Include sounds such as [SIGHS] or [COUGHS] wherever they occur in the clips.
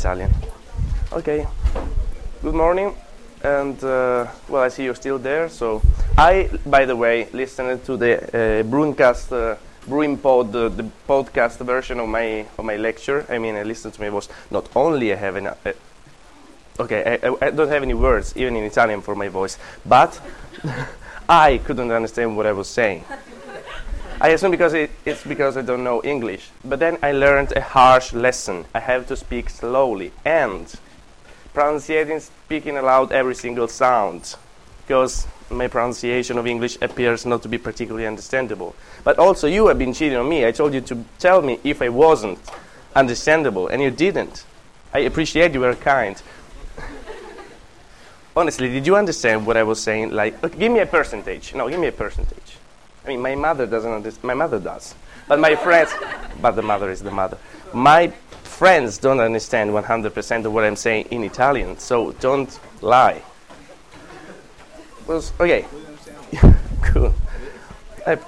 Italian. Okay. Good morning. And uh, well, I see you're still there. So I, by the way, listened to the uh, BruinCast, uh, Pod, uh, the podcast version of my of my lecture. I mean, I listened to my voice. Not only I have an, uh, okay, I, I, I don't have any words even in Italian for my voice, but [LAUGHS] I couldn't understand what I was saying. I assume because it, it's because I don't know English. But then I learned a harsh lesson. I have to speak slowly and pronunciating, speaking aloud every single sound, because my pronunciation of English appears not to be particularly understandable. But also, you have been cheating on me. I told you to tell me if I wasn't understandable, and you didn't. I appreciate you were kind. [LAUGHS] Honestly, did you understand what I was saying? Like, give me a percentage. No, give me a percentage. I mean, my mother doesn't understand. My mother does. But my friends, but the mother is the mother. My friends don't understand 100% of what I'm saying in Italian, so don't lie. Well, okay. [LAUGHS] cool. I,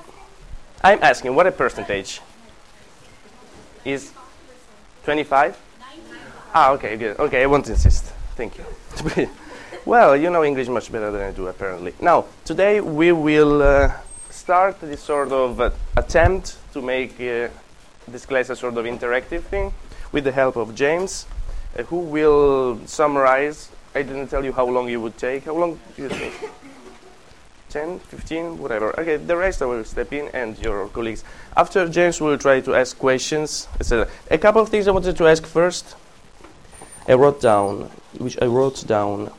I'm asking, what a percentage? Is 25? Ah, okay, good. Okay, I won't insist. Thank you. [LAUGHS] well, you know English much better than I do, apparently. Now, today we will uh, start this sort of uh, attempt to make uh, this class a sort of interactive thing with the help of James, uh, who will summarize. I didn't tell you how long it would take. How long do you think? [LAUGHS] 10, 15, whatever. Okay, the rest I will step in and your colleagues. After James will try to ask questions, etc. A couple of things I wanted to ask first. I wrote down, which I wrote down.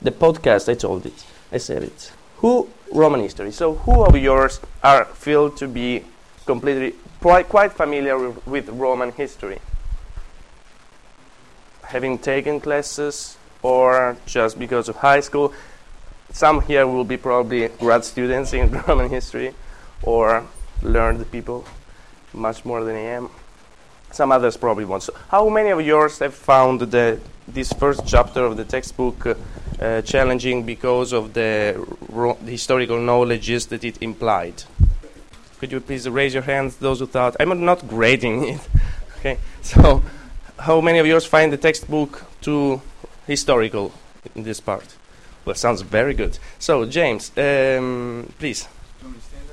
The podcast, I told it. I said it. Who Roman history? So, who of yours are feel to be completely quite, familiar with, with Roman history? Having taken classes, or just because of high school? some here will be probably grad students in [LAUGHS] Roman history or learned people much more than I am. Some others probably won't. So how many of yours have found the, this first chapter of the textbook uh, uh, challenging because of the, historical knowledges that it implied? Could you please raise your hands, those who thought, I'm not grading it. [LAUGHS] okay, so how many of yours find the textbook too historical in this part? Well, sounds very good. So, James, um, please.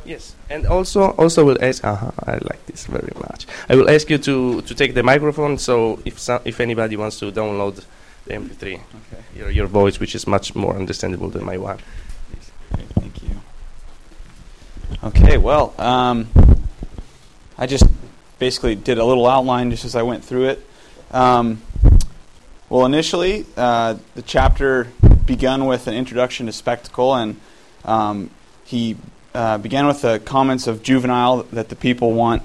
Yes, and also, also will ask. Uh-huh, I like this very much. I will ask you to, to take the microphone. So, if some, if anybody wants to download the MP3, okay. your your voice, which is much more understandable than my one. Okay, thank you. Okay, well, um, I just basically did a little outline just as I went through it. Um, well, initially, uh, the chapter begun with an introduction to spectacle, and um, he uh, began with the comments of Juvenal that the people want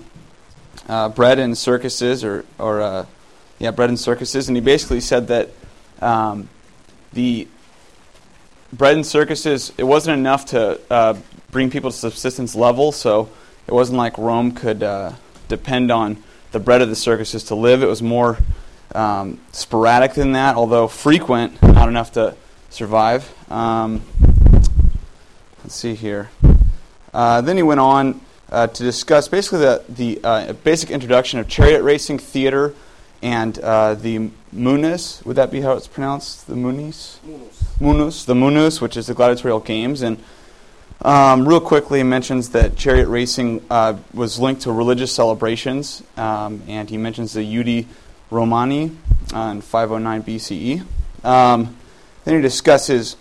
uh, bread and circuses, or, or uh, yeah, bread and circuses, and he basically said that um, the bread and circuses it wasn't enough to uh, bring people to subsistence level, so it wasn't like Rome could uh, depend on the bread of the circuses to live. It was more um, sporadic than that, although frequent, not enough to survive. Um, let's see here. Uh, then he went on uh, to discuss basically the, the uh, basic introduction of chariot racing, theater, and uh, the munus. Would that be how it's pronounced? The munis? Munus. Munus. The munus, which is the gladiatorial games. And um, real quickly, he mentions that chariot racing uh, was linked to religious celebrations, um, and he mentions the Ludi Romani uh, in 509 BCE. Um, then he discusses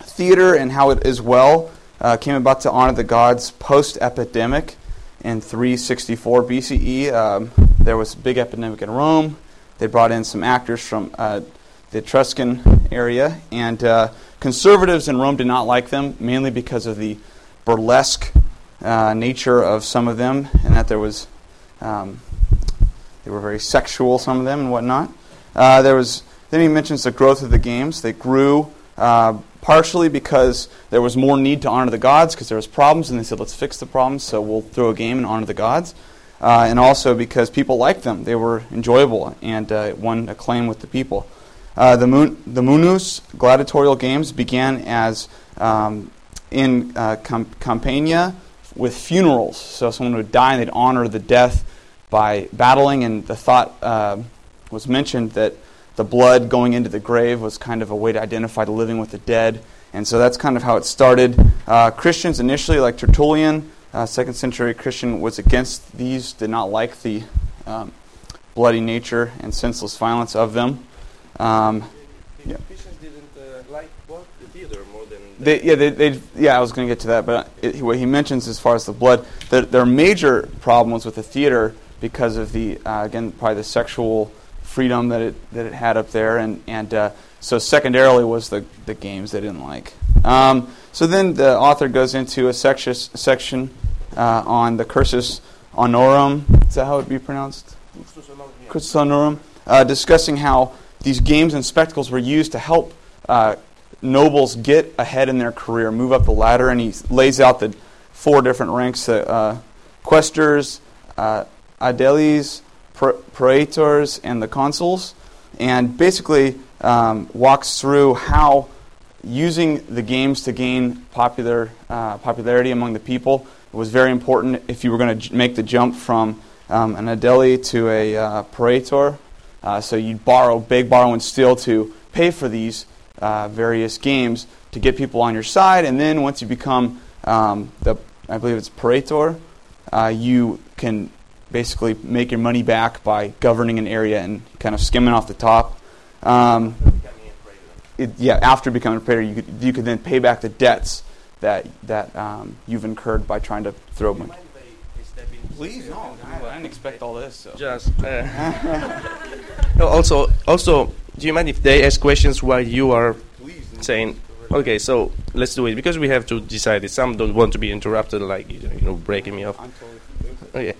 theater and how it as well uh, came about to honor the gods post epidemic in 364 BCE. Um, there was a big epidemic in Rome. They brought in some actors from uh, the Etruscan area, and uh, conservatives in Rome did not like them, mainly because of the burlesque uh, nature of some of them, and that there was um, they were very sexual, some of them, and whatnot. Uh, there was then he mentions the growth of the games. They grew uh, partially because there was more need to honor the gods because there was problems, and they said, "Let's fix the problems." So we'll throw a game and honor the gods. Uh, and also because people liked them; they were enjoyable and uh, won acclaim with the people. Uh, the, Mun- the Munus gladiatorial games began as um, in uh, Com- Campania with funerals. So someone would die, and they'd honor the death by battling, and the thought uh, was mentioned that the blood going into the grave was kind of a way to identify the living with the dead. And so that's kind of how it started. Uh, Christians initially, like Tertullian, uh, second century Christian, was against these, did not like the um, bloody nature and senseless violence of them. Um, yeah. Christians didn't uh, like what? The theater more than. They, yeah, they, they, yeah, I was going to get to that, but it, what he mentions as far as the blood, the, their major problem was with the theater because of the, uh, again, probably the sexual freedom that it that it had up there, and and uh, so secondarily was the the games they didn't like. Um, so then the author goes into a section section uh, on the cursus honorum. Is that how it be pronounced? Cursus honorum, uh, discussing how these games and spectacles were used to help uh, nobles get ahead in their career, move up the ladder, and he lays out the four different ranks: uh, quaestors, uh, praetors and the consuls, and basically um, walks through how using the games to gain popular uh, popularity among the people was very important if you were going to j- make the jump from um, an aedile to a uh, praetor. Uh, so you'd borrow, big borrow, and steal to pay for these uh, various games to get people on your side, and then once you become um, the, I believe it's praetor, uh, you can basically make your money back by governing an area and kind of skimming off the top. Um, it, yeah, after becoming a praetor, you could, you could then pay back the debts that that um, you've incurred by trying to throw money. Please, no, I, didn't expect all this. So. Just uh, [LAUGHS] no, also, also, do you mind if they ask questions while you are saying? Okay, so let's do it because we have to decide. it. Some don't want to be interrupted, like you know, breaking me off. Okay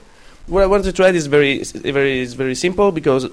what I want to try is very, very, is very simple because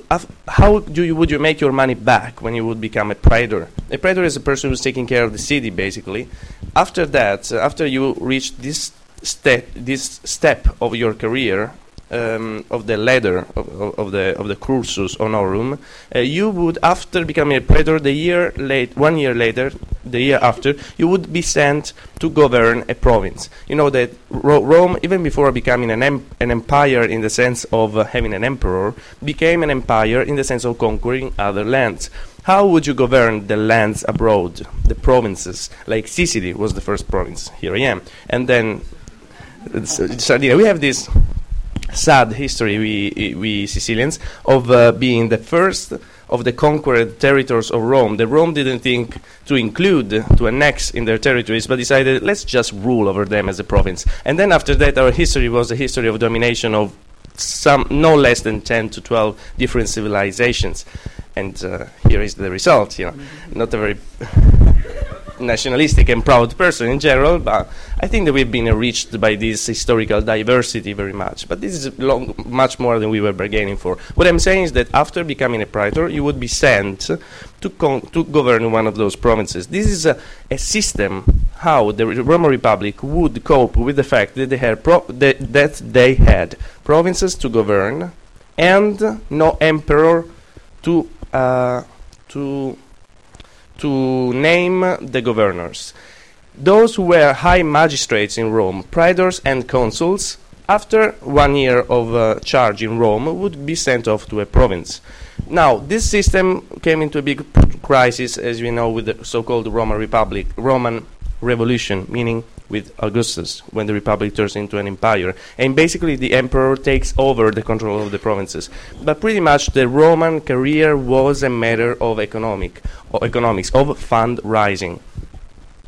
how do you would you make your money back when you would become a praetor? A praetor is a person who's taking care of the city, basically. After that, uh, after you reach this step, this step of your career, um, of the ladder of, of, the of the cursus honorum, uh, you would after becoming a praetor, the year late, one year later, the year after, you would be sent to govern a province. You know that Ro- Rome, even before becoming an em- an empire in the sense of uh, having an emperor, became an empire in the sense of conquering other lands. How would you govern the lands abroad, the provinces? Like Sicily was the first province. Here I am, and then. Sardinia. We have this sad history, we, we Sicilians, of uh, being the first of the conquered territories of Rome. The Rome didn't think to include, to annex in their territories, but decided, let's just rule over them as a province. And then after that, our history was a history of domination of some no less than 10 to 12 different civilizations. And uh, here is the result, you know, mm-hmm. not a very nationalistic and proud person in general, but I think that we've been enriched by this historical diversity very much. But this is long, much more than we were bargaining for. What I'm saying is that after becoming a praetor, you would be sent to, con- to govern one of those provinces. This is a, a system how the Roman Republic would cope with the fact that they had, pro- that, that they had provinces to govern and no emperor to uh, to to name the governors. Those who were high magistrates in Rome, praetors and consuls, after one year of uh, charge in Rome, would be sent off to a province. Now, this system came into a big crisis, as we know, with the so-called Roman Republic, Roman Revolution, meaning with Augustus, when the republic turns into an empire. And basically, the emperor takes over the control of the provinces. But pretty much, the Roman career was a matter of economic, of economics, of fundraising.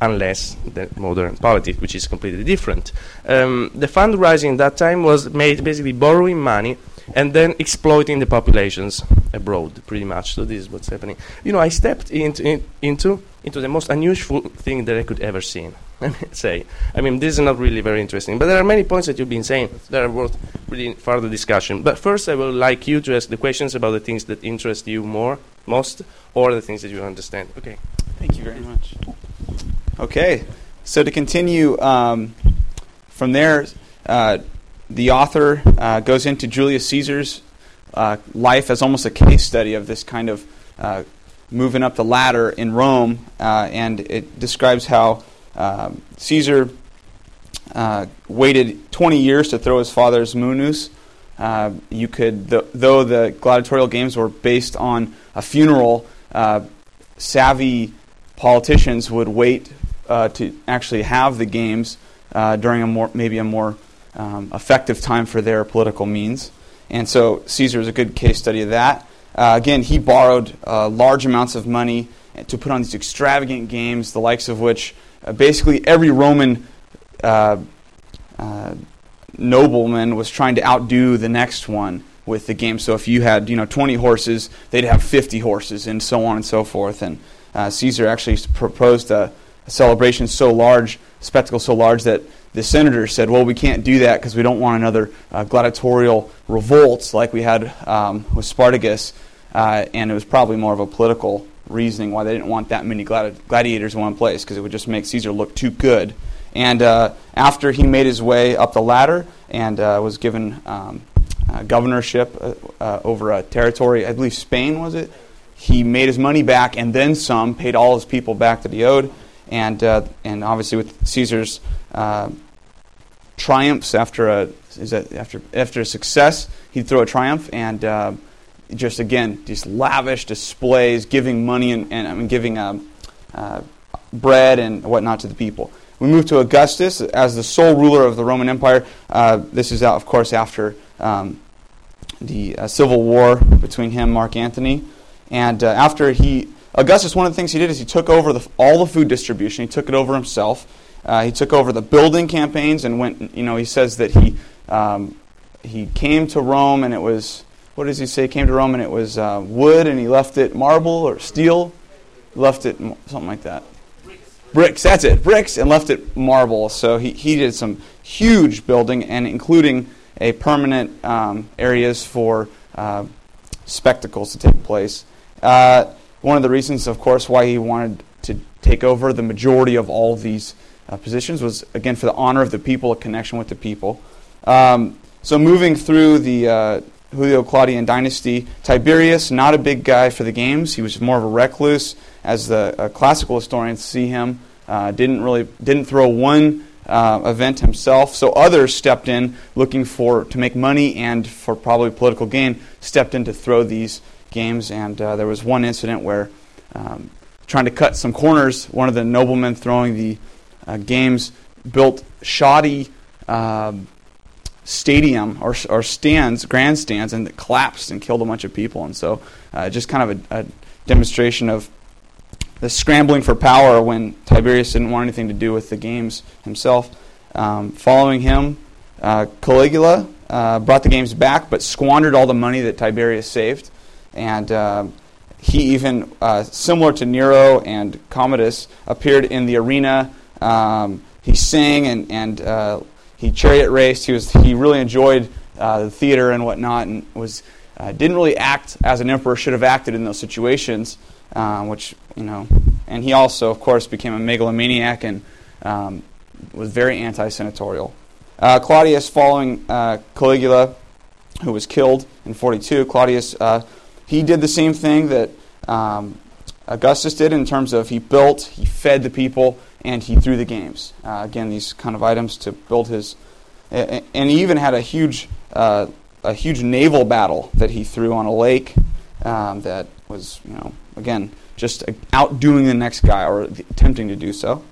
Unless the modern politics, which is completely different. Um, the fundraising at that time was made basically borrowing money and then exploiting the populations abroad, pretty much. So this is what's happening. You know, I stepped into in, into into the most unusual thing that I could ever seen. [LAUGHS] say. I mean, this is not really very interesting, but there are many points that you've been saying that are worth really further discussion. But first, I would like you to ask the questions about the things that interest you more, most, or the things that you understand. Okay. Thank you very much. Okay, so to continue um, from there, uh, the author uh, goes into Julius Caesar's uh, life as almost a case study of this kind of uh, moving up the ladder in Rome, uh, and it describes how um, Caesar uh, waited 20 years to throw his father's munus, you could, the, though the gladiatorial games were based on a funeral, savvy politicians would wait to actually have the games during a more, maybe a more um, effective time for their political means. And so Caesar is a good case study of that. Uh, again, he borrowed uh, large amounts of money to put on these extravagant games, the likes of which uh, basically every Roman uh, uh, nobleman was trying to outdo the next one with the game. So if you had you know 20 horses, they'd have 50 horses, and so on and so forth. And uh, Caesar actually proposed a, a celebration so large, spectacle so large that the senators said, well, we can't do that because we don't want another uh, gladiatorial revolt like we had um, with Spartacus. Uh, and it was probably more of a political reasoning why they didn't want that many gladi- gladiators in one place because it would just make Caesar look too good. And uh, after he made his way up the ladder and uh, was given um, governorship uh, uh, over a territory, I believe Spain was it, he made his money back and then some, paid all his people back that he owed. And, uh, and obviously, with Caesar's triumphs after a, after, after a success, he'd throw a triumph and just again, just lavish displays, giving money and, and I mean, giving um, uh, bread and whatnot to the people. We move to Augustus as the sole ruler of the Roman Empire. Uh, this is, of course, after um, the uh, civil war between him, Mark Antony, and uh, after he Augustus, one of the things he did is he took over the, all the food distribution. He took it over himself. Uh, he took over the building campaigns and went. You know, he says that he um, he came to Rome and it was what does he say? Came to Rome and it was uh, wood and he left it marble or steel, left it something like that bricks, that's it, bricks, and left it marble. So he, he did some huge building, and including a permanent um, areas for uh, spectacles to take place. Uh, one of the reasons, of course, why he wanted to take over the majority of all these uh, positions was, again, for the honor of the people, a connection with the people. Um, so moving through the uh, Julio Claudian dynasty, Tiberius, not a big guy for the games. He was more of a recluse as the uh, classical historians see him. Uh, didn't really didn't throw one uh, event himself. So others stepped in, looking for to make money and for probably political gain. Stepped in to throw these games, and uh, there was one incident where, um, trying to cut some corners, one of the noblemen throwing the uh, games built shoddy. Um, stadium or, or stands, grandstands, and collapsed and killed a bunch of people. And so, uh, just kind of a, a demonstration of the scrambling for power when Tiberius didn't want anything to do with the games himself. Um, following him, uh, Caligula uh, brought the games back, but squandered all the money that Tiberius saved. And uh, he even, uh, similar to Nero and Commodus, appeared in the arena. Um, he sang and, and uh, he chariot raced. He, was, he really enjoyed uh, the theater and whatnot and was, didn't really act as an emperor should have acted in those situations um, which you know, and he also, of course, became a megalomaniac and um, was very anti-senatorial. Uh, Claudius, following uh, Caligula, who was killed in 42, Claudius uh, he did the same thing that um, Augustus did in terms of he built, he fed the people, and he threw the games. Uh, again, these kind of items to build his, and he even had a huge, uh, a huge naval battle that he threw on a lake um, that was, you know, again, just outdoing the next guy or attempting to do so.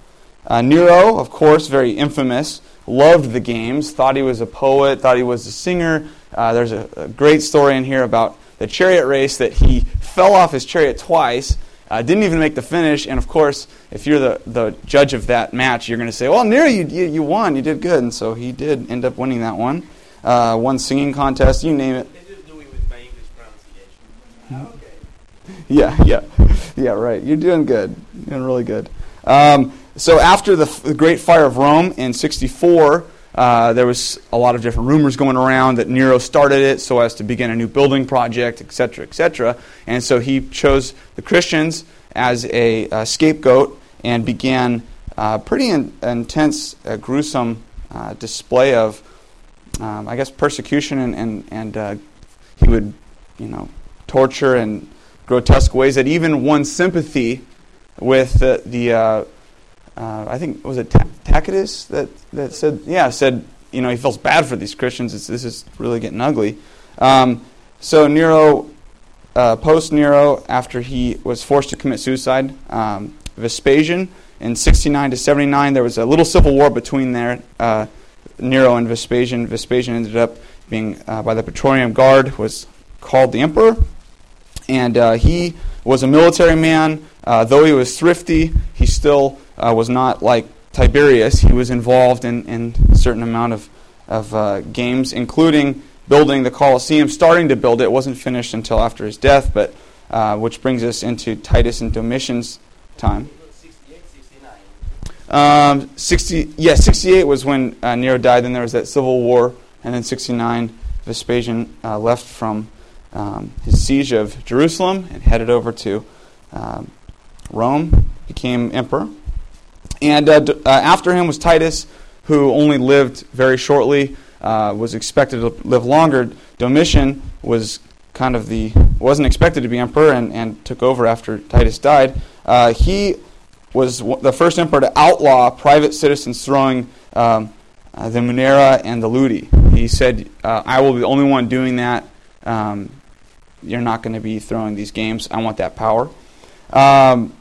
Uh, Nero, of course, very infamous, loved the games, thought he was a poet, thought he was a singer. Uh, there's a, a, great story in here about the chariot race that he fell off his chariot twice, uh, didn't even make the finish. And of course, if you're the, the judge of that match, you're going to say, well, Nero, you, you, you, won, you did good. And so he did end up winning that one. Uh, one singing contest, you name it. [LAUGHS] yeah, yeah, yeah. Right. You're doing good. You're doing really good. Um, so after the, the, Great Fire of Rome in '64, uh, there was a lot of different rumors going around that Nero started it so as to begin a new building project, etc., etc. And so he chose the Christians as a, a scapegoat and began a pretty in, intense, uh, gruesome uh, display of, um, I guess, persecution and and, and uh, he would, you know, torture and grotesque ways that even won sympathy with the, the uh, I think was it Tacitus that that said yeah said you know, he feels bad for these Christians. It's, this is really getting ugly. Um, so Nero, uh, post Nero, after he was forced to commit suicide, um, Vespasian in 69 to 79, there was a little civil war between there, uh, Nero and Vespasian. Vespasian ended up being uh, by the Praetorian Guard, was called the emperor, and uh, he was a military man. Uh, though he was thrifty, he still uh, was not like Tiberius. He was involved in, in a certain amount of, of uh, games, including building the Colosseum, starting to build it. It wasn't finished until after his death, but uh, which brings us into Titus and Domitian's time. Um, 60, yeah, 68 was when uh, Nero died. Then there was that civil war, and then 69, Vespasian uh, left from um, his siege of Jerusalem and headed over to um, Rome, became emperor. And uh, d- uh, after him was Titus, who only lived very shortly, uh, was expected to live longer. Domitian was kind of the wasn't expected to be emperor and, and took over after Titus died. Uh, he was w- the first emperor to outlaw private citizens throwing um, uh, the Munera and the Ludi. He said, uh, "I will be the only one doing that. Um, you're not going to be throwing these games. I want that power." Um,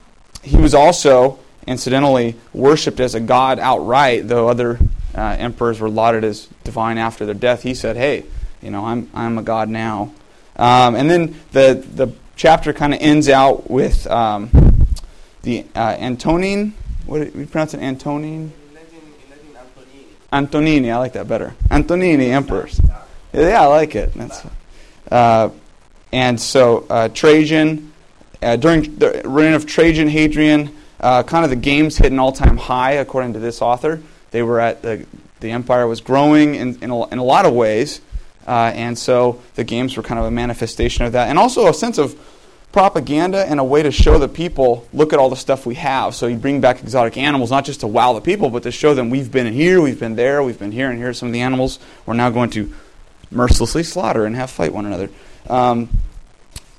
he was also, incidentally, worshipped as a god outright, though other uh, emperors were lauded as divine after their death. He said, "Hey, you know, I'm I'm a god now." Um, and then the the chapter kind of ends out with um, the uh, Antonine. What do we pronounce it? Antonine. Antonini. I like that better. Antonini emperors. Yeah, I like it. That's. Uh, and so uh, Trajan, uh, during the reign of Trajan, Hadrian, uh, kind of the games hit an all-time high according to this author. They were at the the empire was growing in in a, in a lot of ways, uh, and so the games were kind of a manifestation of that, and also a sense of propaganda and a way to show the people, look at all the stuff we have. So you bring back exotic animals, not just to wow the people, but to show them we've been here, we've been there, we've been here, and here are some of the animals we're now going to mercilessly slaughter and have fight one another. Um,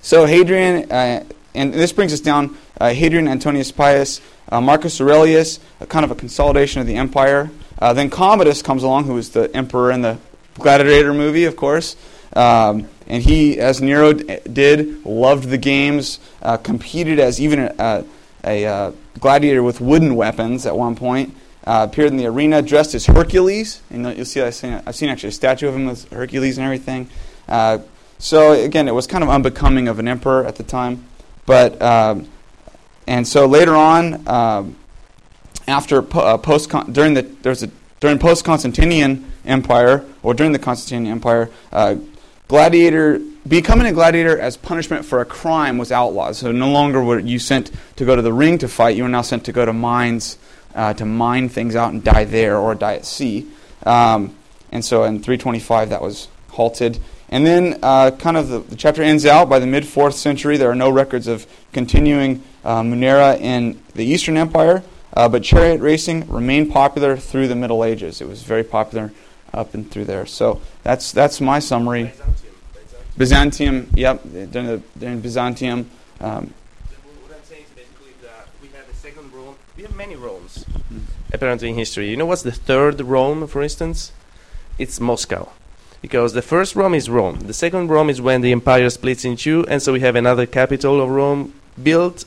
so Hadrian, uh, and this brings us down, uh, Hadrian, Antonius Pius, uh, Marcus Aurelius, a kind of a consolidation of the empire. Uh, then Commodus comes along, who was the emperor in the Gladiator movie, of course. Um, and he, as Nero d- did, loved the games, uh, competed as even a, a, a, gladiator with wooden weapons at one point. Uh, appeared in the arena dressed as Hercules. And you'll see, I've seen, I've seen actually a statue of him as Hercules and everything. Uh, so again, it was kind of unbecoming of an emperor at the time. But um, and so later on, um, after po- uh, post during the there's a during post Constantinian Empire or during the Constantinian Empire, uh, gladiator becoming a gladiator as punishment for a crime was outlawed. So no longer were you sent to go to the ring to fight. You were now sent to go to mines uh, to mine things out and die there or die at sea. Um, and so in 325 that was halted. And then, uh, kind of, the, the, chapter ends out by the mid fourth century. There are no records of continuing uh, Munera in the Eastern Empire, uh, but chariot racing remained popular through the Middle Ages. It was very popular up and through there. So that's that's my summary. Byzantium. Byzantium, yep, during, the, during Byzantium. Um, what I'm saying is basically that we have a second Rome. We have many Romes, apparently in history. You know what's the third Rome, for instance? It's Moscow. Because the first Rome is Rome. The second Rome is when the empire splits in two, and so we have another capital of Rome built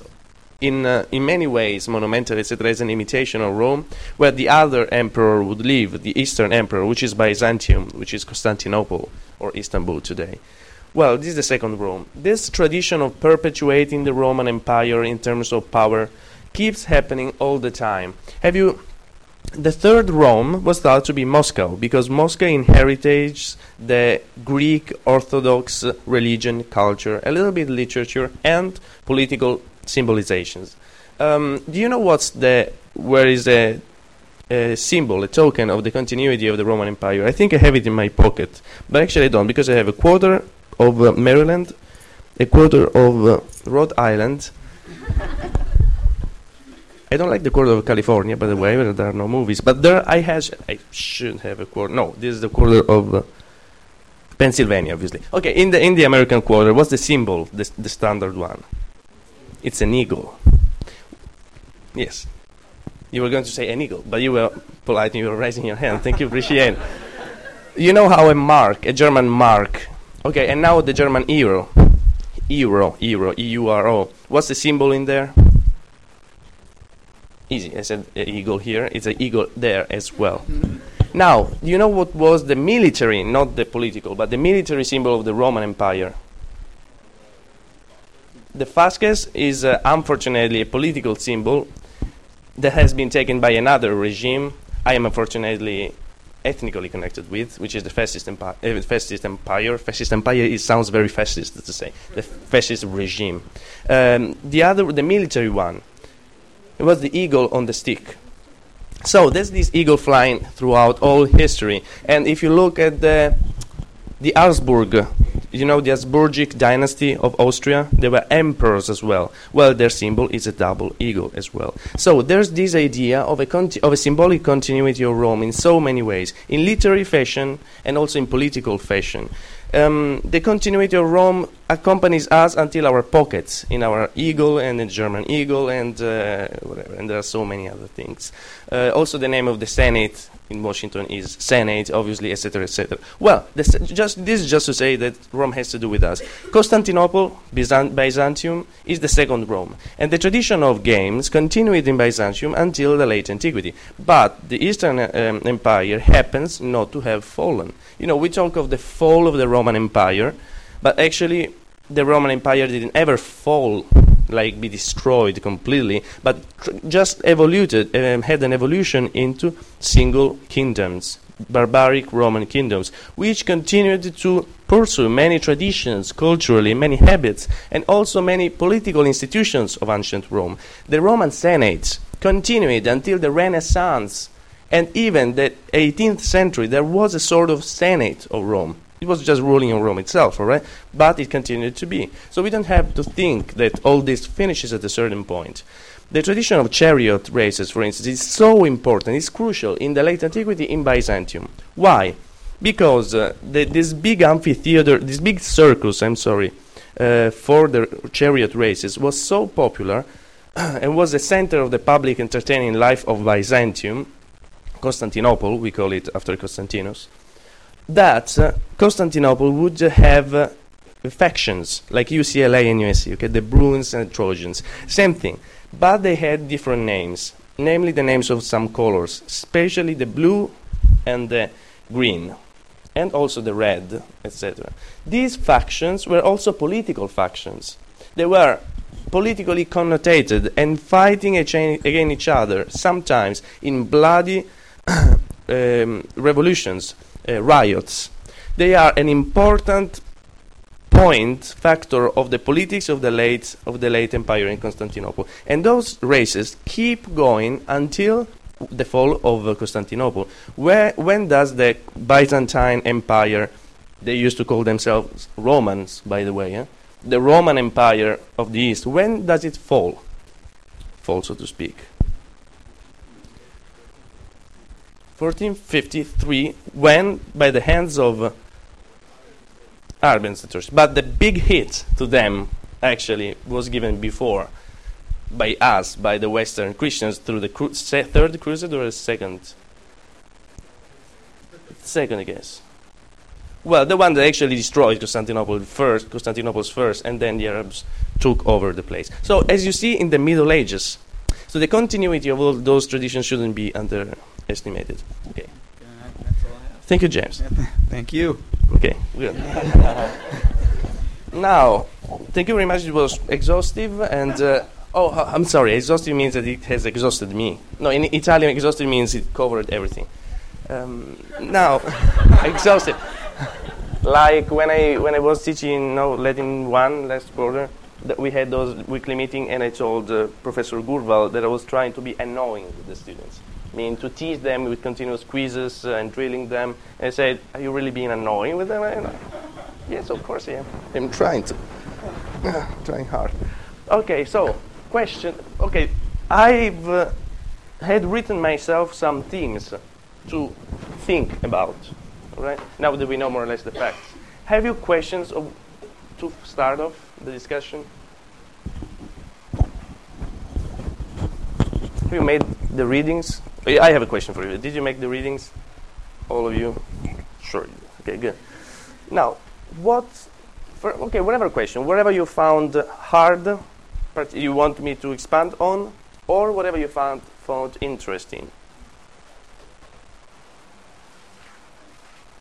in uh, in many ways monumental, etc., as an imitation of Rome, where the other emperor would live, the Eastern Emperor, which is Byzantium, which is Constantinople or Istanbul today. Well, this is the second Rome. This tradition of perpetuating the Roman Empire in terms of power keeps happening all the time. Have you the third Rome was thought to be Moscow because Moscow inherited the Greek Orthodox religion, culture, a little bit literature, and political symbolizations. Um, do you know what's the where is the a symbol, a token of the continuity of the Roman Empire? I think I have it in my pocket, but actually I don't because I have a quarter of uh, Maryland, a quarter of uh, Rhode Island. I don't like the quarter of California, by the way, where there are no movies. But there, I has I should have a quarter. No, this is the quarter of uh, Pennsylvania, obviously. Okay, in the in the American quarter, what's the symbol? The the standard one. It's an eagle. Yes. You were going to say an eagle, but you were polite and you were raising your hand. Thank you, appreciate you know how a mark, a German mark, okay, and now the German euro, euro, euro, E-U-R-O. What's the symbol in there? Easy. I said uh, eagle here. It's an eagle there as well. Now, you know what was the military, not the political, but the military symbol of the Roman Empire? The fasces is uh, unfortunately a political symbol that has been taken by another regime. I am unfortunately ethnically connected with, which is the fascist, empi- uh, fascist empire. Fascist empire it sounds very fascist to say. The fascist regime. Um, the other, the military one, it was the eagle on the stick. So there's this eagle flying throughout all history, and if you look at the the Habsburg, you know the Habsburgic dynasty of Austria, they were emperors as well. Well, their symbol is a double eagle as well. So there's this idea of a conti- of a symbolic continuity of Rome in so many ways, in literary fashion and also in political fashion. Um, the continuity of Rome accompanies us until our pockets, in our eagle and the German eagle and uh, whatever. And there are so many other things. Uh, also, the name of the Senate in Washington is Senate, obviously, etc., etc. Well, this, just this is just to say that Rome has to do with us. Constantinople, Byzant- Byzantium, is the second Rome, and the tradition of games continued in Byzantium until the late antiquity. But the Eastern um, Empire happens not to have fallen. You know, we talk of the fall of the Roman Empire, but actually, the Roman Empire didn't ever fall like be destroyed completely, but just evolved, um, had an evolution into single kingdoms, barbaric Roman kingdoms, which continued to pursue many traditions culturally, many habits, and also many political institutions of ancient Rome. The Roman Senate continued until the Renaissance, and even the 18th century, there was a sort of Senate of Rome. It was just ruling on Rome itself, all right? But it continued to be. So we don't have to think that all this finishes at a certain point. The tradition of chariot races, for instance, is so important, it's crucial in the late antiquity in Byzantium. Why? Because uh, the, this big amphitheater, this big circus, I'm sorry, uh, for the chariot races was so popular [CLEARS THROAT] and was the center of the public entertaining life of Byzantium, Constantinople, we call it after Constantinus that uh, Constantinople would have uh, factions like UCLA and USC, okay, the Bruins and Trojans, same thing, but they had different names, namely the names of some colors, especially the blue and the green, and also the red, etc. These factions were also political factions. They were politically connotated and fighting against each other, sometimes in bloody [COUGHS] um, revolutions riots. They are an important point factor of the politics of the late of the late empire in Constantinople, and those races keep going until the fall of uh, Constantinople. Where when does the Byzantine Empire? They used to call themselves Romans, by the way. Eh? The Roman Empire of the East. When does it fall? Fall, so to speak. 1453 when by the hands of uh, Arbenzeters. But the big hit to them actually was given before by us, by the Western Christians, through the cru- third crusade or the second? Second, I guess. Well, the one that actually destroyed Constantinople first, Constantinople's first, and then the Arabs took over the place. So, as you see in the Middle Ages, so the continuity of all those traditions shouldn't be underestimated. Okay. Thank you, James. [LAUGHS] Thank you. Okay, good. [LAUGHS] now, thank you very much. It was exhaustive and. Uh, oh, uh, I'm sorry. Exhaustive means that it has exhausted me. No, in Italian, exhaustive means it covered everything. Um, now, [LAUGHS] exhaustive. like when I when I was teaching, no, Latin one last quarter, that we had those weekly meeting, and I told uh, Professor Gurval that I was trying to be annoying with the students. I mean, to tease them with continuous quizzes uh, and drilling them. And I said, Are you really being annoying with them? And, yes, of course I am. I'm trying to. [SIGHS] trying hard. Okay, so, question. Okay, I've uh, had written myself some themes to think about. right? Now that we know more or less the facts. Have you questions of, to start off the discussion? Have you made the readings? I have a question for you. Did you make the readings? All of you? sure. Okay, good. Now, what? For, okay, whatever question, whatever you found hard, you want me to expand on, or whatever you found found interesting.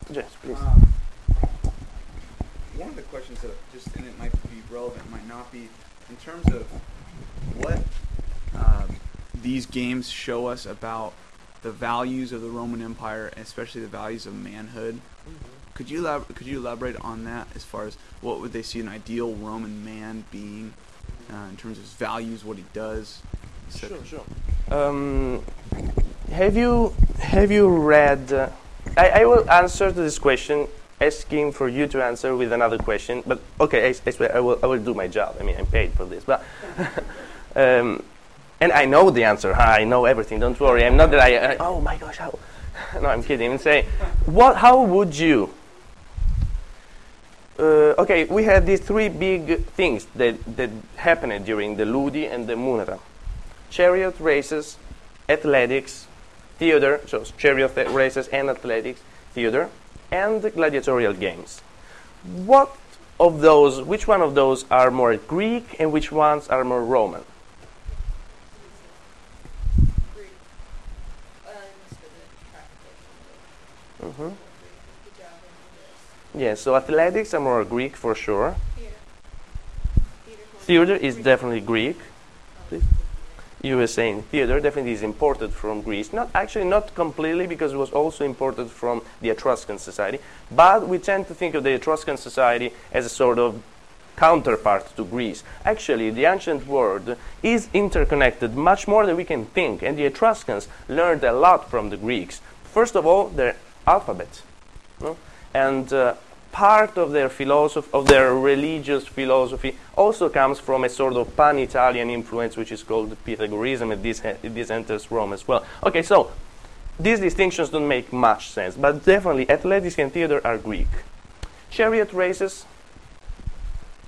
Yes, please. Um, one of the questions that just, and it might be relevant, might not be, in terms of what um, these games show us about the values of the Roman Empire, especially the values of manhood. Could you elab- could you elaborate on that as far as what would they see an ideal Roman man being uh, in terms of his values, what he does? Sure, sure. Um, have you have you read? Uh, I, I will answer to this question, asking for you to answer with another question. But okay, I, I swear I will I will do my job. I mean, I'm paid for this, but. [LAUGHS] um, and I know the answer. I know everything. Don't worry. I'm not that I. I oh my gosh! How? [LAUGHS] no, I'm kidding. I'm saying, what? How would you? Uh, okay, we had these three big things that that happened during the Ludi and the Munera: chariot races, athletics, theater. So chariot races and athletics, theater, and the gladiatorial games. What of those? Which one of those are more Greek and which ones are more Roman? Greek. Uh, just for the track portion. hmm The javelin and Yeah, so athletics are more Greek for sure. Theater. Theater is definitely Greek. Please. You were saying theater definitely is imported from Greece. Not actually not completely because it was also imported from the Etruscan society. But we tend to think of the Etruscan society as a sort of counterpart to Greece. Actually, the ancient world is interconnected much more than we can think, and the Etruscans learned a lot from the Greeks. First of all, their alphabet, and uh, part of their philosophy, of their religious philosophy, also comes from a sort of pan-Italian influence, which is called Pythagoreanism, and this this enters Rome as well. Okay, so these distinctions don't make much sense, but definitely athletics and theater are Greek. Chariot races,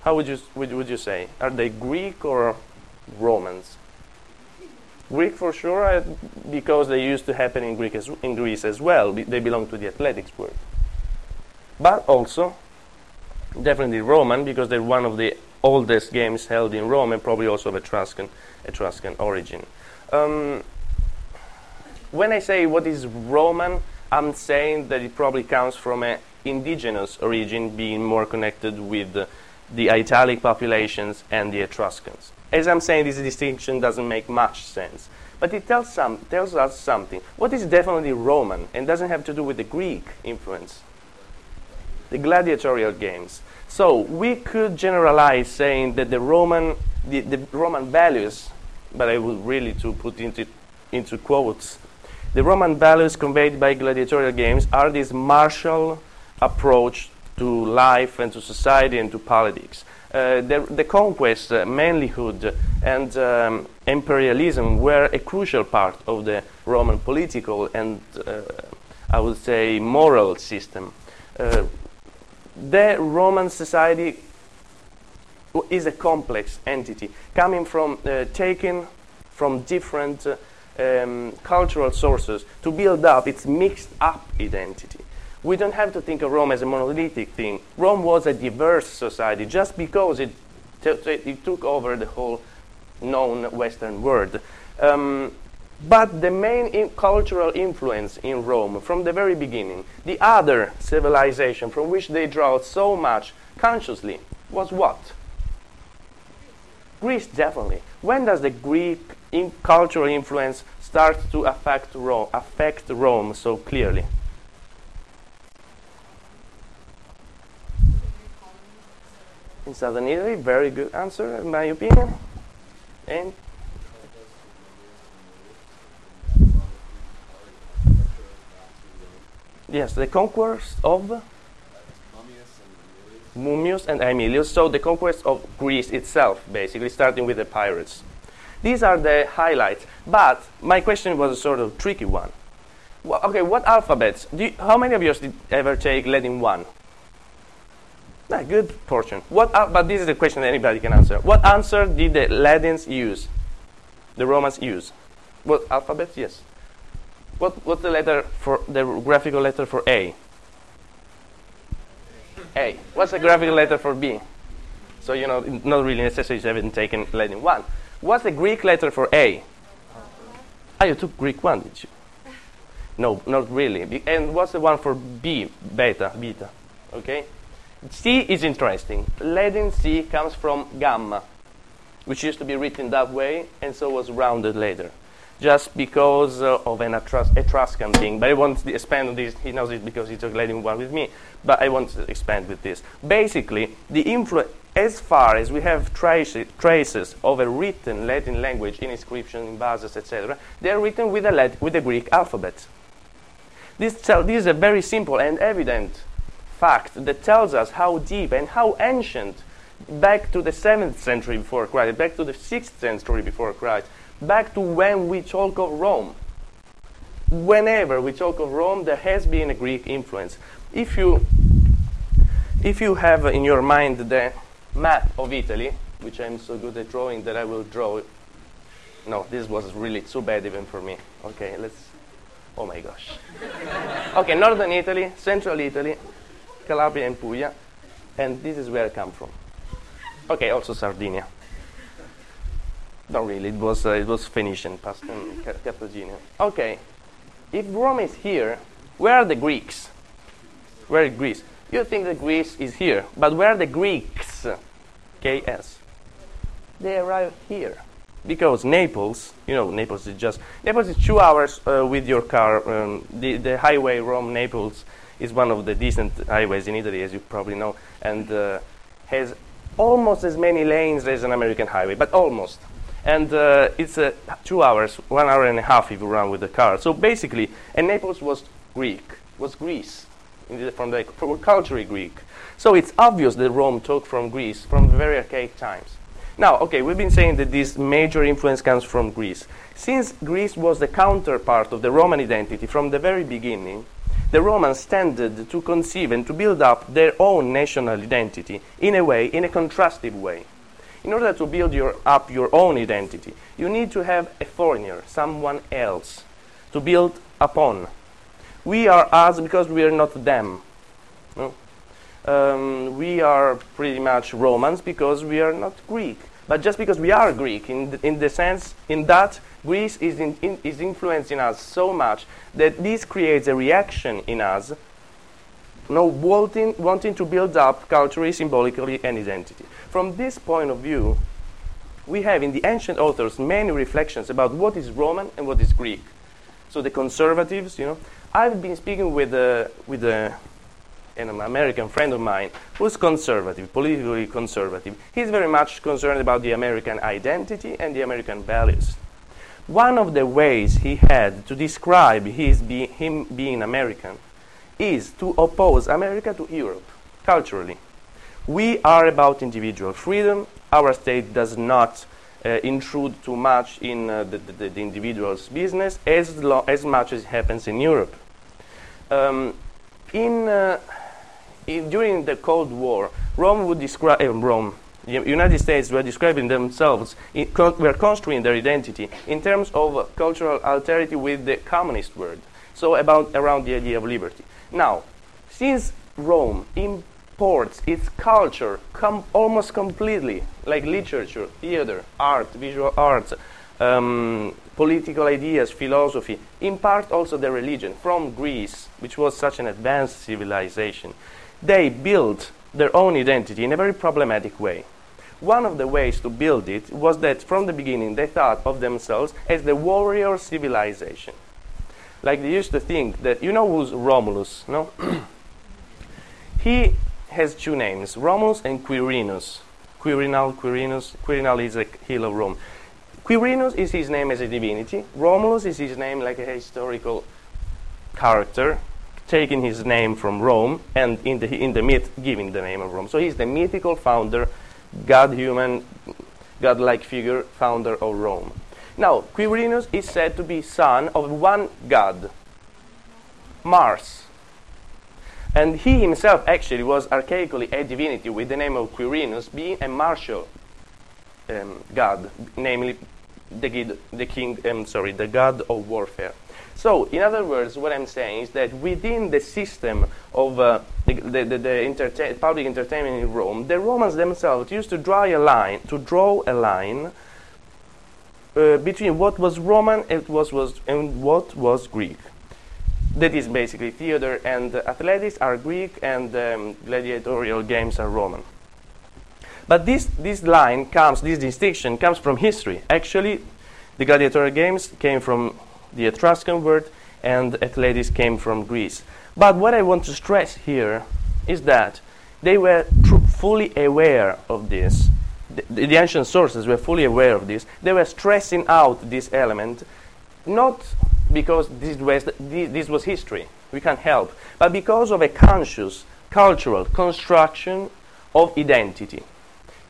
how would you would, would you say? Are they Greek or Romans? Greek for sure, because they used to happen in Greek as, in Greece as well. They belong to the athletics world but also definitely Roman because they're one of the oldest games held in Rome and probably also of Etruscan, Etruscan origin. Um, when I say what is Roman, I'm saying that it probably comes from an indigenous origin, being more connected with the, the Italic populations and the Etruscans. As I'm saying, this distinction doesn't make much sense, but it tells, some, tells us something. What is definitely Roman and doesn't have to do with the Greek influence? the gladiatorial games. So we could generalize saying that the Roman, the, the Roman values, but I would really to put into, into quotes, the Roman values conveyed by gladiatorial games are this martial approach to life and to society and to politics. Uh, the, the conquest, uh, manlyhood, and um, imperialism were a crucial part of the Roman political and, uh, I would say, moral system. Uh, the Roman society is a complex entity coming from uh, taken from different uh, um, cultural sources to build up its mixed up identity. We don't have to think of Rome as a monolithic thing. Rome was a diverse society just because it, it took over the whole known Western world. Um, but the main in- cultural influence in Rome from the very beginning, the other civilization from which they draw so much consciously, was what? Greece, definitely. When does the Greek in- cultural influence start to affect affect Rome so clearly? In southern Italy, very good answer, in my opinion. And yes, the conquest of Mummius and Aemilius. So the conquest of Greece itself, basically, starting with the pirates. These are the highlights. But my question was a sort of tricky one. Okay, what alphabets? You, how many of you did ever take Latin 1? Good portion. What, al- but this is the question that anybody can answer. What answer did the Latins use? The Romans use? What alphabet? Yes. What, what's the letter for the graphical letter for A? A. What's the graphical letter for B? So you know, not really necessary. to haven't taken Latin one. What's the Greek letter for A? Ah, you took Greek one, did you? No, not really. And what's the one for B? Beta, beta. Okay. C is interesting. Latin C comes from gamma, which used to be written that way, and so was rounded later, just because uh, of an Etrus- Etruscan thing. But I won't expand on this. He knows it because he took Latin one with me. But I want to expand with this. Basically, the influence, as far as we have traces, of a written Latin language in inscription, in vases, etc., they are written with the, Lat- with the Greek alphabet. This, tell, this is a very simple and evident fact that tells us how deep and how ancient, back to the 7th century before Christ, back to the 6th century before Christ, back to when we talk of Rome. Whenever we talk of Rome, there has been a Greek influence. If you, if you have in your mind the map of Italy, which I'm so good at drawing that I will draw it. No, this was really too bad even for me. Okay, let's. Oh my gosh. [LAUGHS] okay, northern Italy, central Italy, Calabria and Puglia, and this is where I come from. Okay, also Sardinia. Not really. It was uh, it was Phoenician, past um, Ca- Carthaginian. Okay, if Rome is here, where are the Greeks? Where is Greece? You think that Greece is here, but where are the Greeks? KS. They arrive here because Naples, you know, Naples is just Naples is two hours uh, with your car. Um, the the highway Rome Naples is one of the decent highways in Italy, as you probably know, and uh, has almost as many lanes as an American highway, but almost. And uh, it's uh, two hours, one hour and a half if you run with the car. So basically, and Naples was Greek, was Greece, the, from the from culturally Greek. So it's obvious that Rome took from Greece from very archaic times. Now, okay, we've been saying that this major influence comes from Greece. Since Greece was the counterpart of the Roman identity from the very beginning, the Romans tended to conceive and to build up their own national identity in a way, in a contrastive way. In order to build your, up your own identity, you need to have a foreigner, someone else, to build upon. We are us because we are not them. No? Um, we are pretty much Romans because we are not Greek. But just because we are Greek, in the, in the sense, in that Greece is, in, in, is influencing us so much that this creates a reaction in us, no, wanting, wanting to build up culturally, symbolically, an identity. From this point of view, we have in the ancient authors many reflections about what is Roman and what is Greek. So the conservatives, you know, I've been speaking with a, with a, an American friend of mine who's conservative, politically conservative. He's very much concerned about the American identity and the American values. One of the ways he had to describe his be, him being American is to oppose America to Europe culturally. We are about individual freedom. Our state does not uh, intrude too much in uh, the, the, the individual's business as, as much as happens in Europe. Um, in, uh, in, during the Cold War, Rome would describe uh, Rome. The United States were describing themselves, in, were construing their identity in terms of cultural alterity with the communist world. So about around the idea of liberty. Now, since Rome imports its culture com- almost completely, like literature, theater, art, visual arts, um, political ideas, philosophy, in part also the religion from Greece, which was such an advanced civilization, they built their own identity in a very problematic way. One of the ways to build it was that from the beginning they thought of themselves as the warrior civilization. Like they used to think that, you know who's Romulus, no? [CLEARS THROAT] he has two names, Romulus and Quirinus. Quirinal, Quirinus. Quirinal is a hill of Rome. Quirinus is his name as a divinity. Romulus is his name like a historical character, taking his name from Rome and in the, in the myth giving the name of Rome. So he's the mythical founder, God human, godlike figure, founder of Rome. Now, Quirinus is said to be son of one god, Mars. And he himself actually was archaically a divinity with the name of Quirinus, being a martial um, god, namely the, the king, um, sorry, the god of warfare. So, in other words, what I'm saying is that within the system of uh, the, the, the, the public entertainment in Rome, the Romans themselves used to draw a line, to draw a line uh, between what was Roman and what was, and what was Greek. That is basically theater and athletics are Greek and um, gladiatorial games are Roman. But this, this line comes, this distinction comes from history. Actually, the gladiatorial games came from the Etruscan word and athletics came from Greece. But what I want to stress here is that they were fully aware of this. The, the ancient sources were fully aware of this. They were stressing out this element, not because this was, this, was history, we can't help, but because of a conscious cultural construction of identity.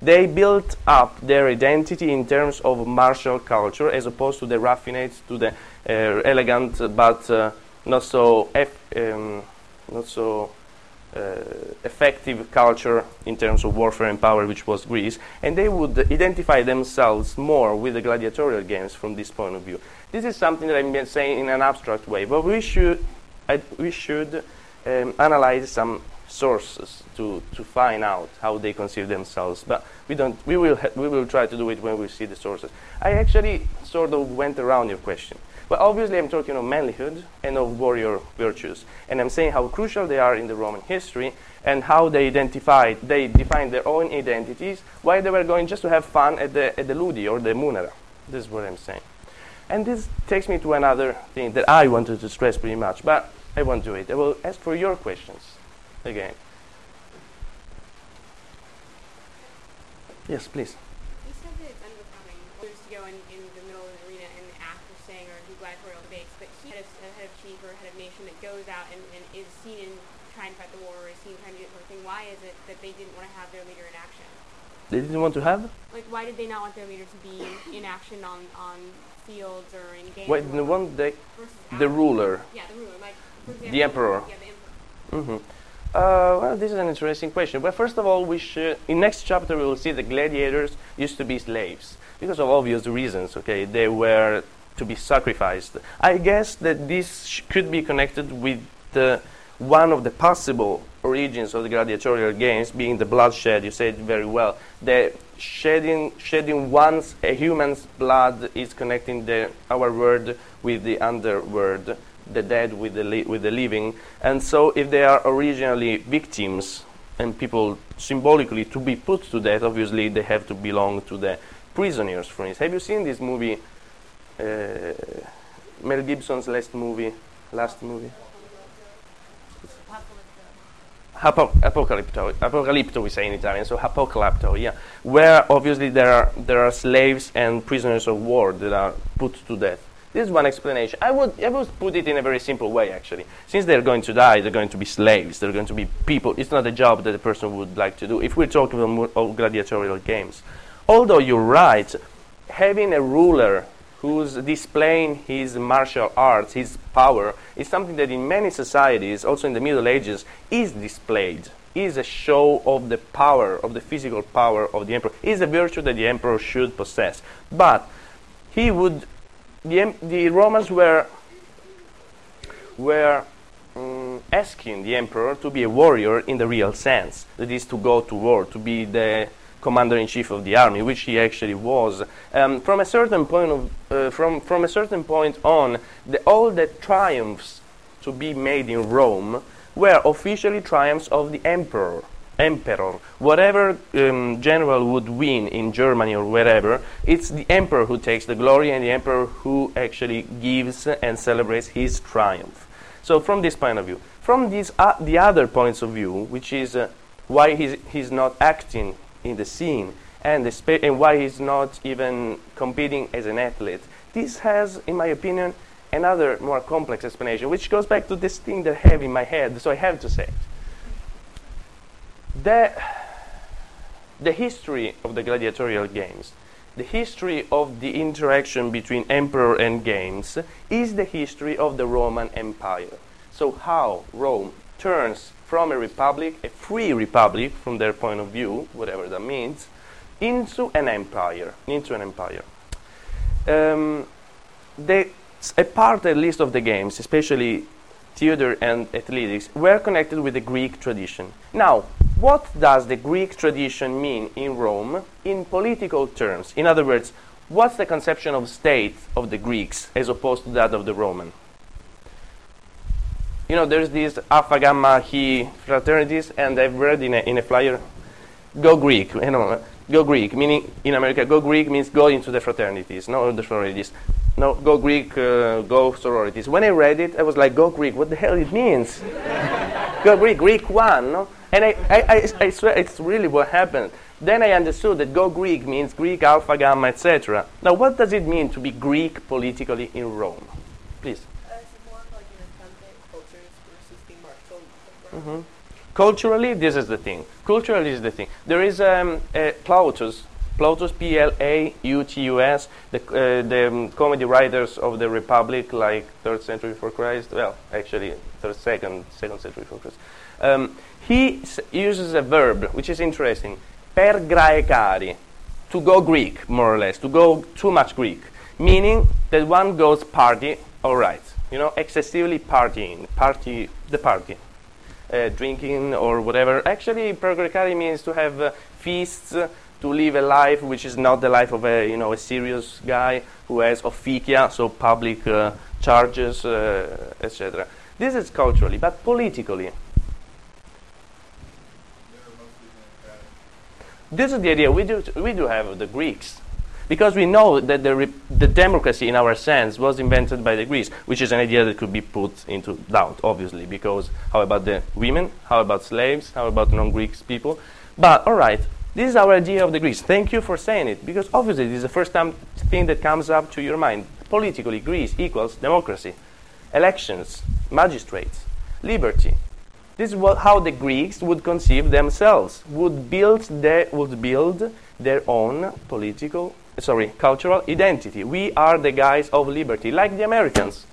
They built up their identity in terms of martial culture as opposed to the raffinate, to the elegant but uh, not so um, not so uh, effective culture in terms of warfare and power, which was Greece, and they would identify themselves more with the gladiatorial games from this point of view. This is something that I'm saying in an abstract way, but we should we should um, analyze some sources to, to find out how they conceive themselves. But we don't. We will we will try to do it when we see the sources. I actually sort of went around your question. Well, obviously, I'm talking of manlyhood and of warrior virtues, and I'm saying how crucial they are in the Roman history and how they identified, they defined their own identities, why they were going just to have fun at the at the Ludi or the Munera. This is what I'm saying. And this takes me to another thing that I wanted to stress pretty much, but I won't do it. I will ask for your questions again. Yes, please. You said that it's unbecoming players to go in, in the middle of the arena and act or sing or do gladiatorial debates, but he is a head of chief or a head of nation out and, and is seen in trying to fight the war or is seen trying to do that sort of thing. Why is it that they didn't want to have their leader in action? They didn't want to have? Like, why did they not want their leader to be in action on, on fields or in games? Or the one the, the ruler. Yeah, the ruler. Like, for example, The emperor. Yeah, the emperor. hmm Uh, well, this is an interesting question. But first of all, we should, in next chapter, we will see the gladiators used to be slaves because of obvious reasons. Okay, they were to be sacrificed. I guess that this could be connected with the, one of the possible origins of the gladiatorial games being the bloodshed. You said very well. The shedding, shedding once a human's blood is connecting the, our word with the underworld the dead with the, li- with the living. And so, if they are originally victims and people symbolically to be put to death, obviously they have to belong to the prisoners, for instance. Have you seen this movie, uh, Mel Gibson's last movie? Last movie? Apo- Apocalypto, Apocalypto, we say in Italian, so Apocalypto, yeah, where obviously there are there are slaves and prisoners of war that are put to death. This is one explanation. I would I would put it in a very simple way, actually. Since they're going to die, they're going to be slaves. They're going to be people. It's not a job that a person would like to do. If we're talking about gladiatorial games, although you're right, having a ruler who's displaying his martial arts, his power, is something that in many societies, also in the Middle Ages, is displayed. Is a show of the power, of the physical power of the emperor. Is a virtue that the emperor should possess. But he would, the, the Romans were were mm, asking the emperor to be a warrior in the real sense, that is, to go to war, to be the commander in chief of the army, which he actually was. Um, from a certain point of, uh, from from a certain point on, the, all the triumphs to be made in Rome were officially triumphs of the emperor. Emperor, whatever um, general would win in Germany or wherever, it's the emperor who takes the glory and the emperor who actually gives and celebrates his triumph. So, from this point of view, from these uh, the other points of view, which is uh, why he's, he's not acting in the scene and, the and why he's not even competing as an athlete, this has, in my opinion, another more complex explanation, which goes back to this thing that I have in my head, so I have to say it. The, the history of the gladiatorial games, the history of the interaction between emperor and games, is the history of the Roman Empire. So, how Rome turns from a republic, a free republic from their point of view, whatever that means, into an empire. Into an empire. Um, the, a part, at least, of the games, especially theater and athletics were connected with the Greek tradition. Now, what does the Greek tradition mean in Rome in political terms? In other words, what's the conception of state of the Greeks as opposed to that of the Roman? You know, there's these Alpha Gamma Chi fraternities, and I've read in a, in a flyer, go Greek, you know, go Greek, meaning in America, go Greek means go into the fraternities, not the sororities. No, go Greek, uh, go sororities. When I read it, I was like, go Greek, what the hell it means? [LAUGHS] go Greek, Greek one, no? And I, I, I, I swear it's really what happened. Then I understood that go Greek means Greek, Alpha, Gamma, etc. Now, what does it mean to be Greek politically in Rome? Please. Uh, is it more of like an authentic cultures versus the martial background? Culturally, this is the thing. Culturally is the thing. There is um, uh, Plautus, Plautus, P-L-A-U-T-U-S, the, uh, the um, comedy writers of the Republic, like third century before Christ. Well, actually, third, second, second century before Christ. Um, he uses a verb which is interesting. Per graecari, to go Greek, more or less, to go too much Greek, meaning that one goes party, all right, you know, excessively partying, party, the party uh, drinking or whatever. Actually, pergraecari means to have uh, feasts, uh, to live a life which is not the life of a you know a serious guy who has officia, so public uh, charges, uh, etc. This is culturally, but politically. This is the idea we do. We do have the Greeks. Because we know that the, the democracy, in our sense, was invented by the Greeks, which is an idea that could be put into doubt, obviously, because how about the women? How about slaves? How about non Greeks people? But, all right, this is our idea of the Greeks. Thank you for saying it, because obviously this is the first time thing that comes up to your mind. Politically, Greece equals democracy, elections, magistrates, liberty. This is what, how the Greeks would conceive themselves, would build, their, would build their own political, sorry, cultural identity. We are the guys of liberty, like the Americans.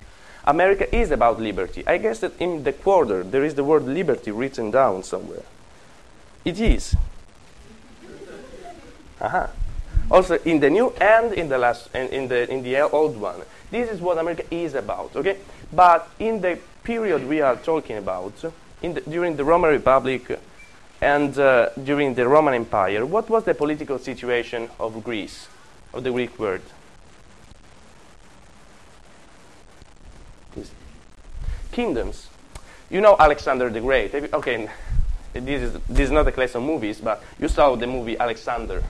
America is about liberty. I guess that in the quarter there is the word liberty written down somewhere. It is. Aha. Also in the new and in the last and in the in the old one. This is what America is about, okay? But in the period we are talking about, in the, during the Roman Republic and uh, during the Roman Empire, what was the political situation of Greece, of the Greek word. Kingdoms. You know Alexander the Great. Okay, this is, this is not a class of movies, but you saw the movie Alexander,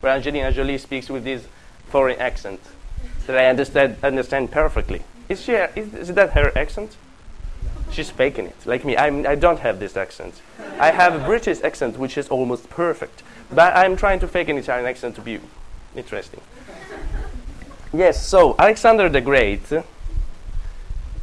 where Angelina Jolie speaks with this foreign accent that I understand, understand perfectly. Is, she, is, is that her accent? She's faking it, like me. I'm, I don't have this accent. I have a British accent, which is almost perfect. But I'm trying to fake an Italian accent to be interesting. Yes, so Alexander the Great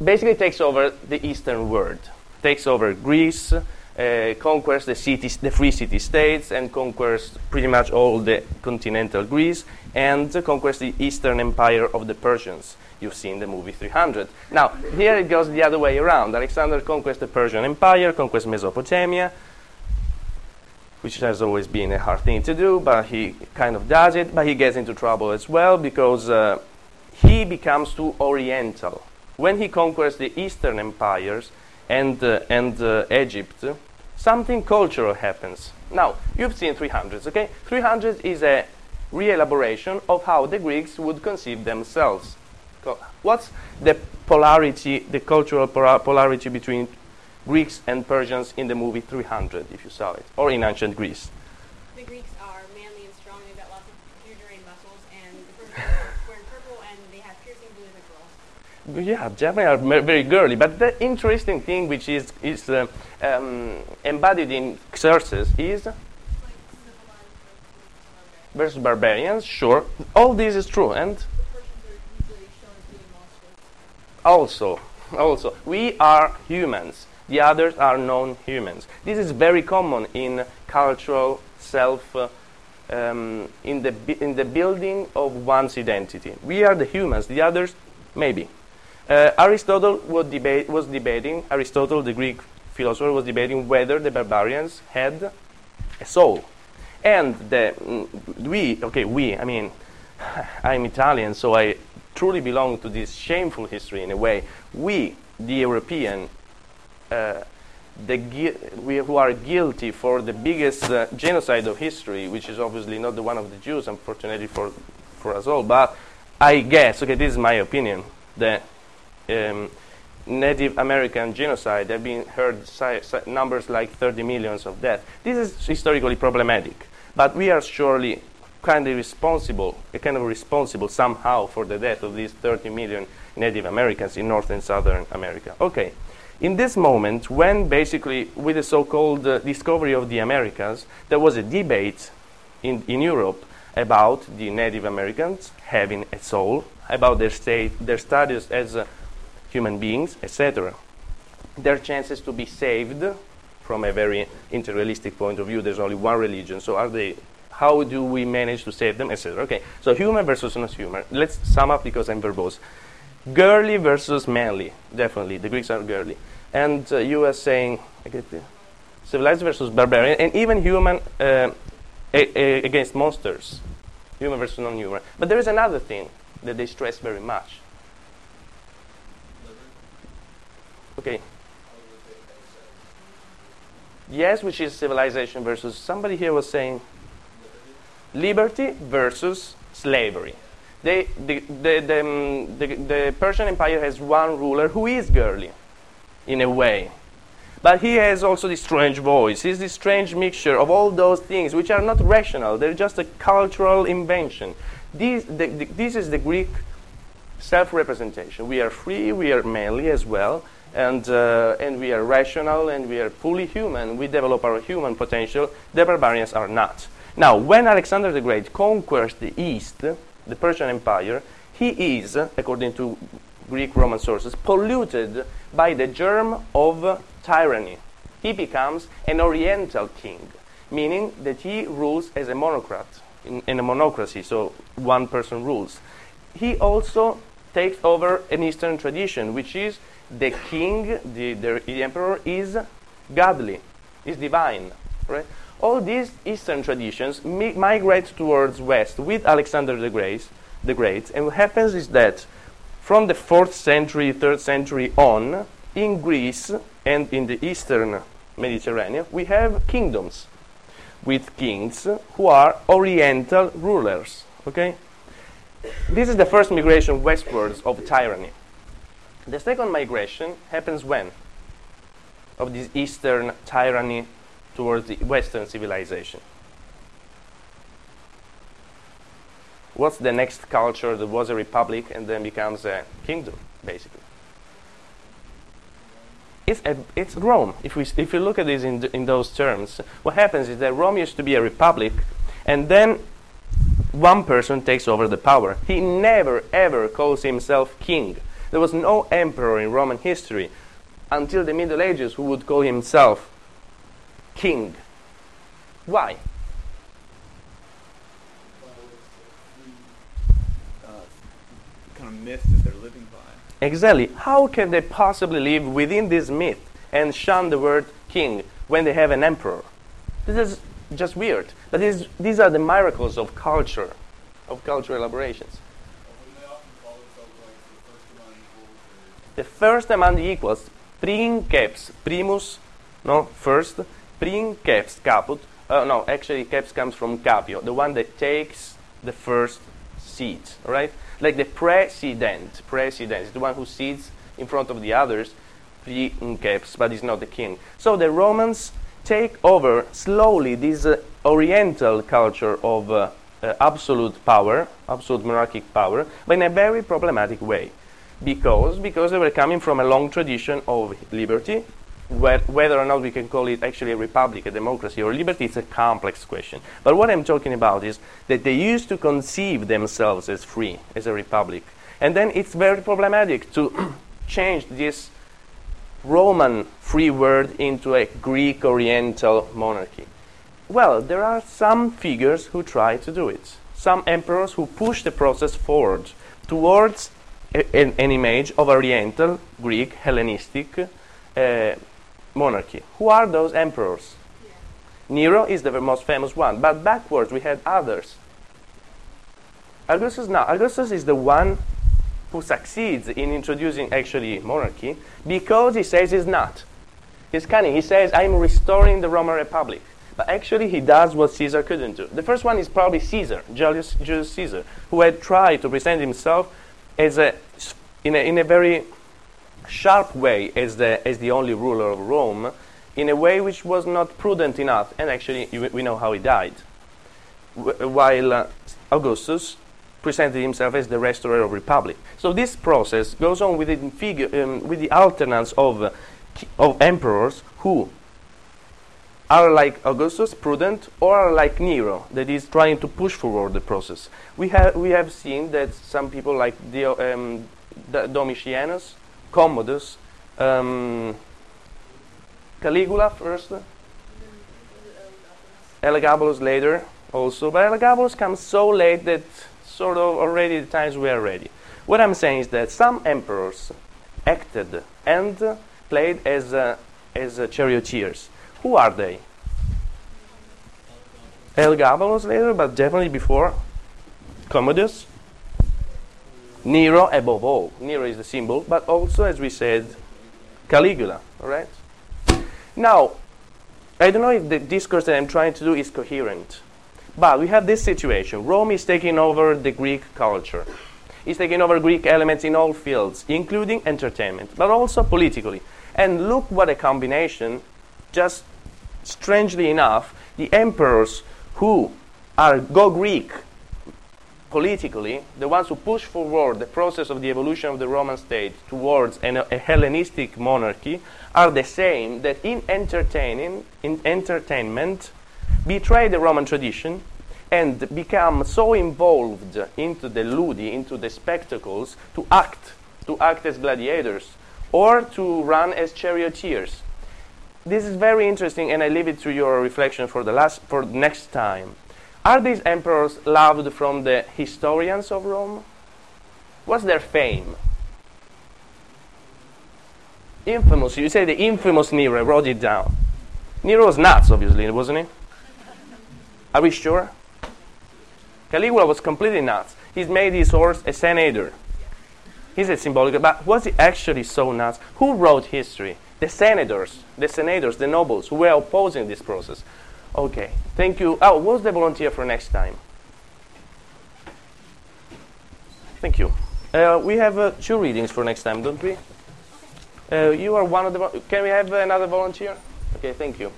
basically takes over the eastern world, takes over Greece, uh, conquers the cities, the free city states, and conquers pretty much all the continental Greece, and conquers the eastern empire of the Persians. You've seen the movie 300. Now, here it goes the other way around. Alexander conquers the Persian Empire, conquers Mesopotamia, which has always been a hard thing to do, but he kind of does it. But he gets into trouble as well because uh, he becomes too oriental. When he conquers the Eastern empires and, uh, and uh, Egypt, something cultural happens. Now, you've seen 300s, okay? 300 is a re-elaboration of how the Greeks would conceive themselves. What's the polarity, the cultural polarity between Greeks and Persians in the movie 300, if you saw it, or in ancient Greece? The Greeks are manly and strong. They've got lots of pure muscles, and the Persians [LAUGHS] are wearing purple, and they have piercing blue as girls. Yeah, Japanese are very girly, but the interesting thing which is, is uh, um, embodied in Xerxes is versus versus barbarians, sure. All this is true, and Persians are usually shown as being monstrous. also, also, we are humans. The others are non-humans. This is very common in cultural self, uh, um, in the in the building of one's identity. We are the humans. The others, maybe. Uh, Aristotle was, debate, was debating. Aristotle, the Greek philosopher, was debating whether the barbarians had a soul. And the, mm, we, okay, we, I mean, [SIGHS] I'm Italian, so I truly belong to this shameful history in a way. We, the European, the we, who are guilty for the biggest uh, genocide of history, which is obviously not the one of the Jews, unfortunately for, for us all, but I guess, okay, this is my opinion, the um, Native American genocide, there have been heard si- si- numbers like 30 millions of deaths. This is historically problematic, but we are surely kind of responsible, kind of responsible somehow for the death of these 30 million Native Americans in North and Southern America. Okay, in this moment, when basically with the so-called uh, discovery of the Americas, there was a debate in, in Europe about the Native Americans having a soul, about their state, their status as uh, human beings, etc. Their chances to be saved from a very interrealistic point of view. There's only one religion, so are they? How do we manage to save them, etc. Okay, so human versus non-human. Let's sum up because I'm verbose. Girly versus manly, definitely. The Greeks are girly, and uh, you were saying civilized versus barbarian, and even human uh, a- a- against monsters, human versus non-human. But there is another thing that they stress very much. Okay. Yes, which is civilization versus somebody here was saying liberty versus slavery. They, the, the, the, um, the, the Persian Empire has one ruler who is girly, in a way. But he has also this strange voice. He's this strange mixture of all those things which are not rational. They're just a cultural invention. This, the, the, this is the Greek self-representation. We are free, we are manly as well, and, uh, and we are rational, and we are fully human. We develop our human potential. The barbarians are not. Now, when Alexander the Great conquers the East, the Persian Empire, he is, according to Greek Roman sources, polluted by the germ of tyranny. He becomes an Oriental king, meaning that he rules as a monocrat, in, in a monocracy, so one person rules. He also takes over an Eastern tradition, which is the king, the, the, the emperor, is godly, is divine. Right? All these Eastern traditions mi- migrate towards West with Alexander the Great, the Great. And what happens is that from the 4th century, 3rd century on, in Greece and in the Eastern Mediterranean, we have kingdoms with kings who are Oriental rulers. Okay? This is the first migration westwards of tyranny. The second migration happens when? Of this Eastern tyranny towards the Western civilization. What's the next culture that was a republic and then becomes a kingdom, basically? It's, a, it's Rome. If, we, if you look at this in, in those terms, what happens is that Rome used to be a republic, and then one person takes over the power. He never ever calls himself king. There was no emperor in Roman history until the Middle Ages who would call himself king. Why? uh, kind of myth that they're living by. Exactly. How can they possibly live within this myth and shun the word king when they have an emperor? This is just weird. But this, these are the miracles of culture, of cultural elaborations. The first among the equals, princeps, primus, no, first, princeps caput. Uh, no, actually, caps comes from capio, the one that takes the first all right? Like the president, president is the one who sits in front of the others, princeps, but is not the king. So the Romans take over slowly this uh, Oriental culture of uh, uh, absolute power, absolute monarchic power, but in a very problematic way. Because, because they were coming from a long tradition of liberty, whether or not we can call it actually a republic, a democracy, or liberty, it's a complex question. But what I'm talking about is that they used to conceive themselves as free, as a republic. And then it's very problematic to [CLEARS THROAT] change this Roman free word into a Greek Oriental monarchy. Well, there are some figures who try to do it. Some emperors who push the process forward towards a- an, an image of Oriental, Greek, Hellenistic uh, monarchy. Who are those emperors? Nero is the most famous one, but backwards we had others. Augustus, now, Augustus is the one who succeeds in introducing actually monarchy because he says he's not. He's cunning. He says, I'm restoring the Roman Republic. But actually, he does what Caesar couldn't do. The first one is probably Caesar, Julius, Julius Caesar, who had tried to present himself as a, in, a, in a very sharp way as the, as the only ruler of Rome, in a way which was not prudent enough. And actually, we know how he died. While uh, Augustus presented himself as the restorer of republic. So this process goes on with the, figure, um, with the alternance of, of emperors who are like Augustus, prudent, or are like Nero, that is trying to push forward the process. We have, we have seen that some people like Dio, um, Domitianus, Commodus, um, Caligula first, Elagabalus later also, but Elagabalus comes so late that sort of already the times were ready. What I'm saying is that some emperors acted and played as, uh, as uh, charioteers. Who are they? Elagabalus later, but definitely before. Commodus. Nero above all. Nero is the symbol, but also, as we said, Caligula. All right. Now, I don't know if the discourse that I'm trying to do is coherent. But we have this situation. Rome is taking over the Greek culture. It's taking over Greek elements in all fields, including entertainment, but also politically. And look what a combination. Just strangely enough, the emperors who are go Greek politically, the ones who push forward the process of the evolution of the Roman state towards an, a Hellenistic monarchy, are the same that in entertaining, in entertainment, betray the Roman tradition and become so involved into the ludi, into the spectacles, to act, to act as gladiators, or to run as charioteers. This is very interesting, and I leave it to your reflection for the last, for next time. Are these emperors loved from the historians of Rome? What's their fame? Infamous. You say the infamous Nero. I wrote it down. Nero was nuts, obviously, wasn't he? Are we sure? Caligula was completely nuts. He's made his horse a senator. He's a symbolic, but was he actually so nuts? Who wrote history? The senators, the senators, the nobles who were opposing this process. Okay, thank you. Oh, what's the volunteer for next time? Thank you. Uh, we have uh, two readings for next time, don't we? Uh, you are one of the. Can we have another volunteer? Okay, thank you.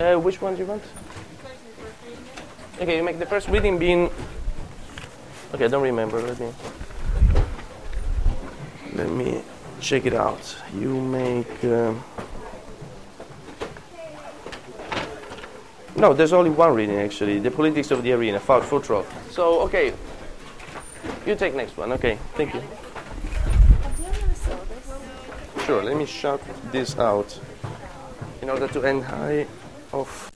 Uh, which one do you want? Okay, you make the first reading being. Okay, I don't remember. Let me. Let me check it out. You make. No, there's only one reading actually. The politics of the arena, Full Futrov. So okay, you take next one. Okay, thank you. Sure. Let me shut this out in order to end high of